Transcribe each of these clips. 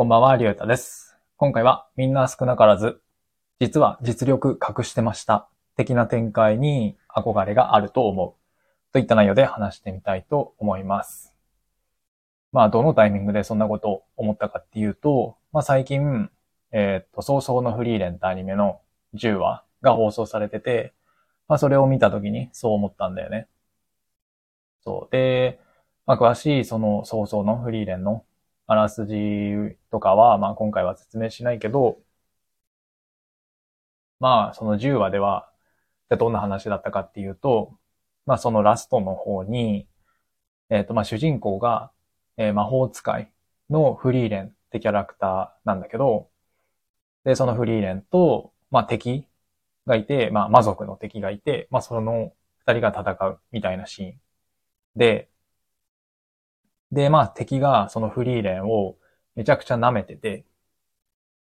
こんばんは、りゅうたです。今回はみんな少なからず、実は実力隠してました。的な展開に憧れがあると思う。といった内容で話してみたいと思います。まあ、どのタイミングでそんなことを思ったかっていうと、まあ最近、えっ、と、早々のフリーレンってアニメの10話が放送されてて、まあそれを見たときにそう思ったんだよね。そう。で、まあ詳しいその早々のフリーレンのあらすじとかは、まあ今回は説明しないけど、まあその10話では、じゃどんな話だったかっていうと、まあそのラストの方に、えっ、とまあ主人公が、えー魔法使いのフリーレンってキャラクターなんだけど、で、そのフリーレンと、まあ敵がいて、まあ魔族の敵がいて、まあその二人が戦うみたいなシーン。で、で、まあ敵がそのフリーレンをめちゃくちゃ舐めてて、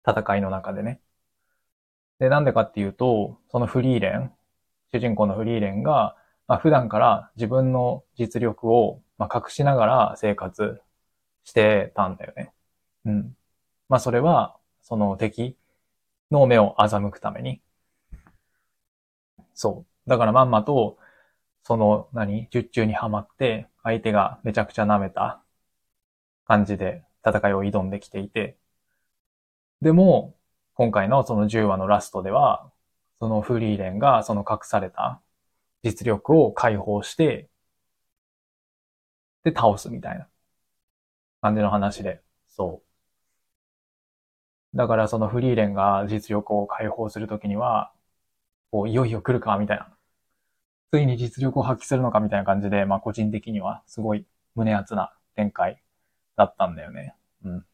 戦いの中でね。で、なんでかっていうと、そのフリーレン、主人公のフリーレンが、まあ普段から自分の実力を、まあ、隠しながら生活してたんだよね。うん。まあそれは、その敵の目を欺くために。そう。だからまんまと、その、何？術中にはまって、相手がめちゃくちゃ舐めた感じで戦いを挑んできていて。でも、今回のその10話のラストでは、そのフリーレンがその隠された実力を解放して、で、倒すみたいな感じの話で、そう。だからそのフリーレンが実力を解放するときには、こう、いよいよ来るか、みたいな。ついに実力を発揮するのか、みたいな感じで、まあ個人的にはすごい胸熱な展開だったんだよね。うん。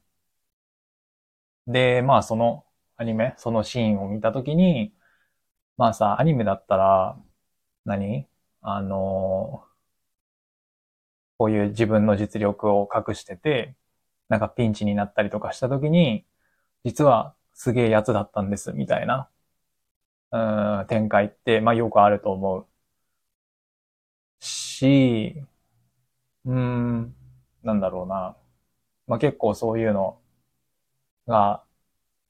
で、まあそのアニメ、そのシーンを見たときに、まあさ、アニメだったら、何？あのこういう自分の実力を隠してて、なんかピンチになったりとかしたときに、実はすげえやつだったんです、みたいな、うん、展開って、まあよくあると思う。し、うん、なんだろうな。まあ結構そういうのが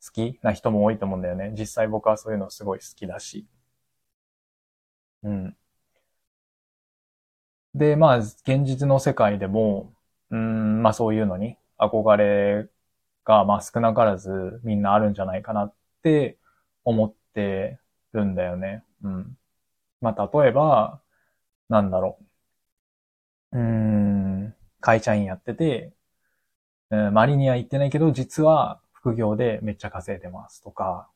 好きな人も多いと思うんだよね。実際僕はそういうのすごい好きだし。うん。で、まあ現実の世界でも、うん、まあそういうのに憧れが、まあ少なからずみんなあるんじゃないかなって思ってるんだよね。うん。まあ例えば、なんだろう。うん、会社員やってて、うん周りには言ってないけど、実は副業でめっちゃ稼いでますとか、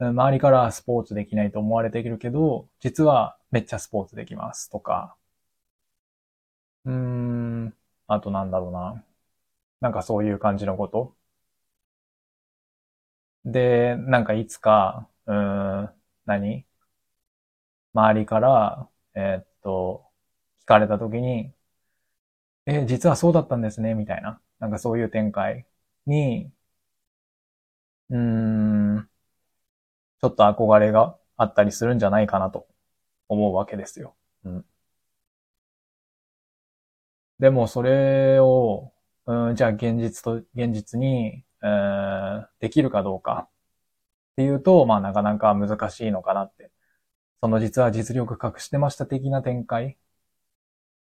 周りからスポーツできないと思われているけど、実はめっちゃスポーツできますとか、うーん、あとなんだろうな。なんかそういう感じのこと。で、なんかいつか、うーん、何？周りから、えーっと、聞かれたときに、え、実はそうだったんですね、みたいな。なんかそういう展開に、うーん、ちょっと憧れがあったりするんじゃないかなと思うわけですよ。うん。でもそれを、うん、じゃあ現実と、現実に、えーできるかどうかっていうと、まあなかなか難しいのかなって。その実は実力隠してました的な展開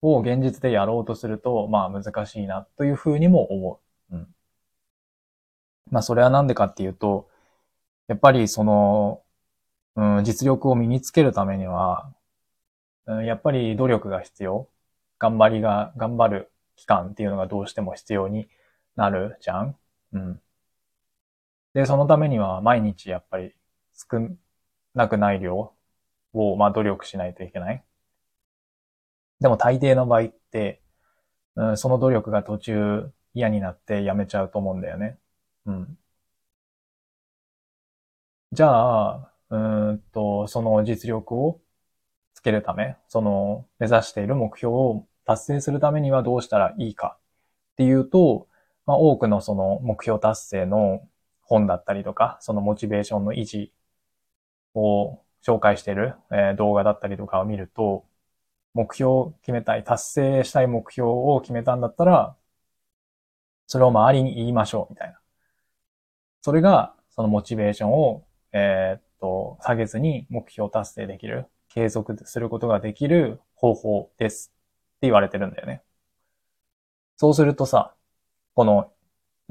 を現実でやろうとすると、まあ難しいなというふうにも思う。うん。まあそれはなんでかっていうと、やっぱりその、うん、実力を身につけるためには、うん、やっぱり努力が必要。頑張りが、頑張る期間っていうのがどうしても必要になるじゃんうん。で、そのためには毎日やっぱり少なくない量を、まあ努力しないといけない。でも大抵の場合って、うん、その努力が途中嫌になってやめちゃうと思うんだよね。うん。じゃあ、うんと、その実力をつけるため、その目指している目標を達成するためにはどうしたらいいかっていうと、まあ多くのその目標達成の本だったりとか、そのモチベーションの維持を紹介している、えー動画だったりとかを見ると、目標を決めたい、達成したい目標を決めたんだったら、それを周りに言いましょう、みたいな。それが、そのモチベーションを、えー、っと、下げずに目標達成できる、継続することができる方法ですって言われてるんだよね。そうするとさ、この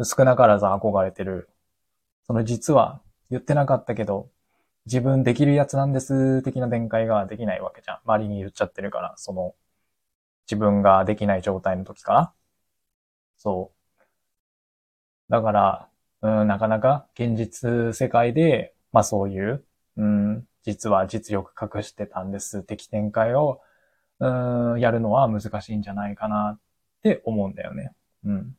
少なからず憧れてる、その実は言ってなかったけど、自分できるやつなんです的な展開ができないわけじゃん。周りに言っちゃってるから、その、自分ができない状態の時から。そう。だから、うん、なかなか現実世界で、まあそういう、うん、実は実力隠してたんです的展開を、うん、やるのは難しいんじゃないかなって思うんだよね。うん。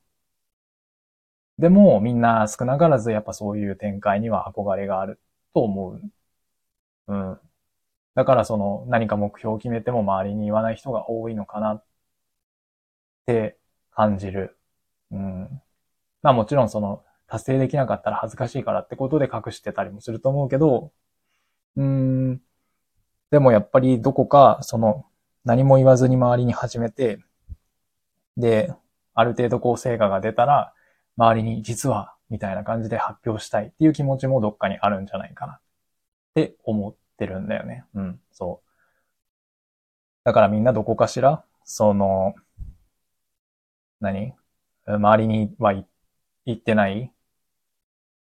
でも、みんな少なからずやっぱそういう展開には憧れがあると思う。うん。だからその何か目標を決めても周りに言わない人が多いのかなって感じる。うん。まあもちろんその達成できなかったら恥ずかしいからってことで隠してたりもすると思うけど、うん。でもやっぱりどこかその何も言わずに周りに始めて、で、ある程度こう成果が出たら、周りに実はみたいな感じで発表したいっていう気持ちもどっかにあるんじゃないかな。って思ってるんだよね。うん、そう。だからみんなどこかしら、その、何？周りには言ってない？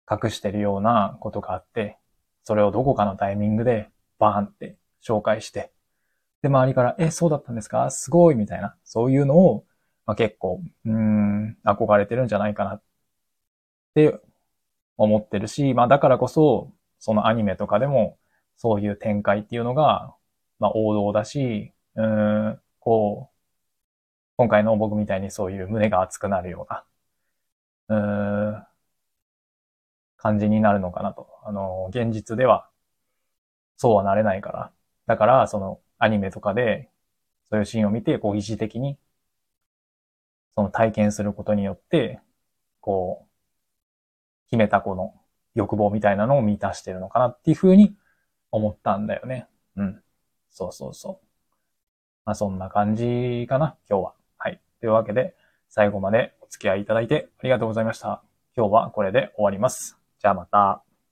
隠してるようなことがあって、それをどこかのタイミングでバーンって紹介して、で、周りから、え、そうだったんですか？すごい！みたいな、そういうのを、まあ、結構、うん、憧れてるんじゃないかなっって思ってるし、まあだからこそ、そのアニメとかでも、そういう展開っていうのが、まあ王道だし、うん、こう、今回の僕みたいにそういう胸が熱くなるような、うん、感じになるのかなと。あの、現実では、そうはなれないから。だから、その、アニメとかで、そういうシーンを見て、こう、疑似的に、その体験することによって、こう、決めたこの欲望みたいなのを満たしてるのかなっていうふうに思ったんだよね。うん。そうそうそう。まあそんな感じかな、今日は。はい。というわけで、最後までお付き合いいただいてありがとうございました。今日はこれで終わります。じゃあまた。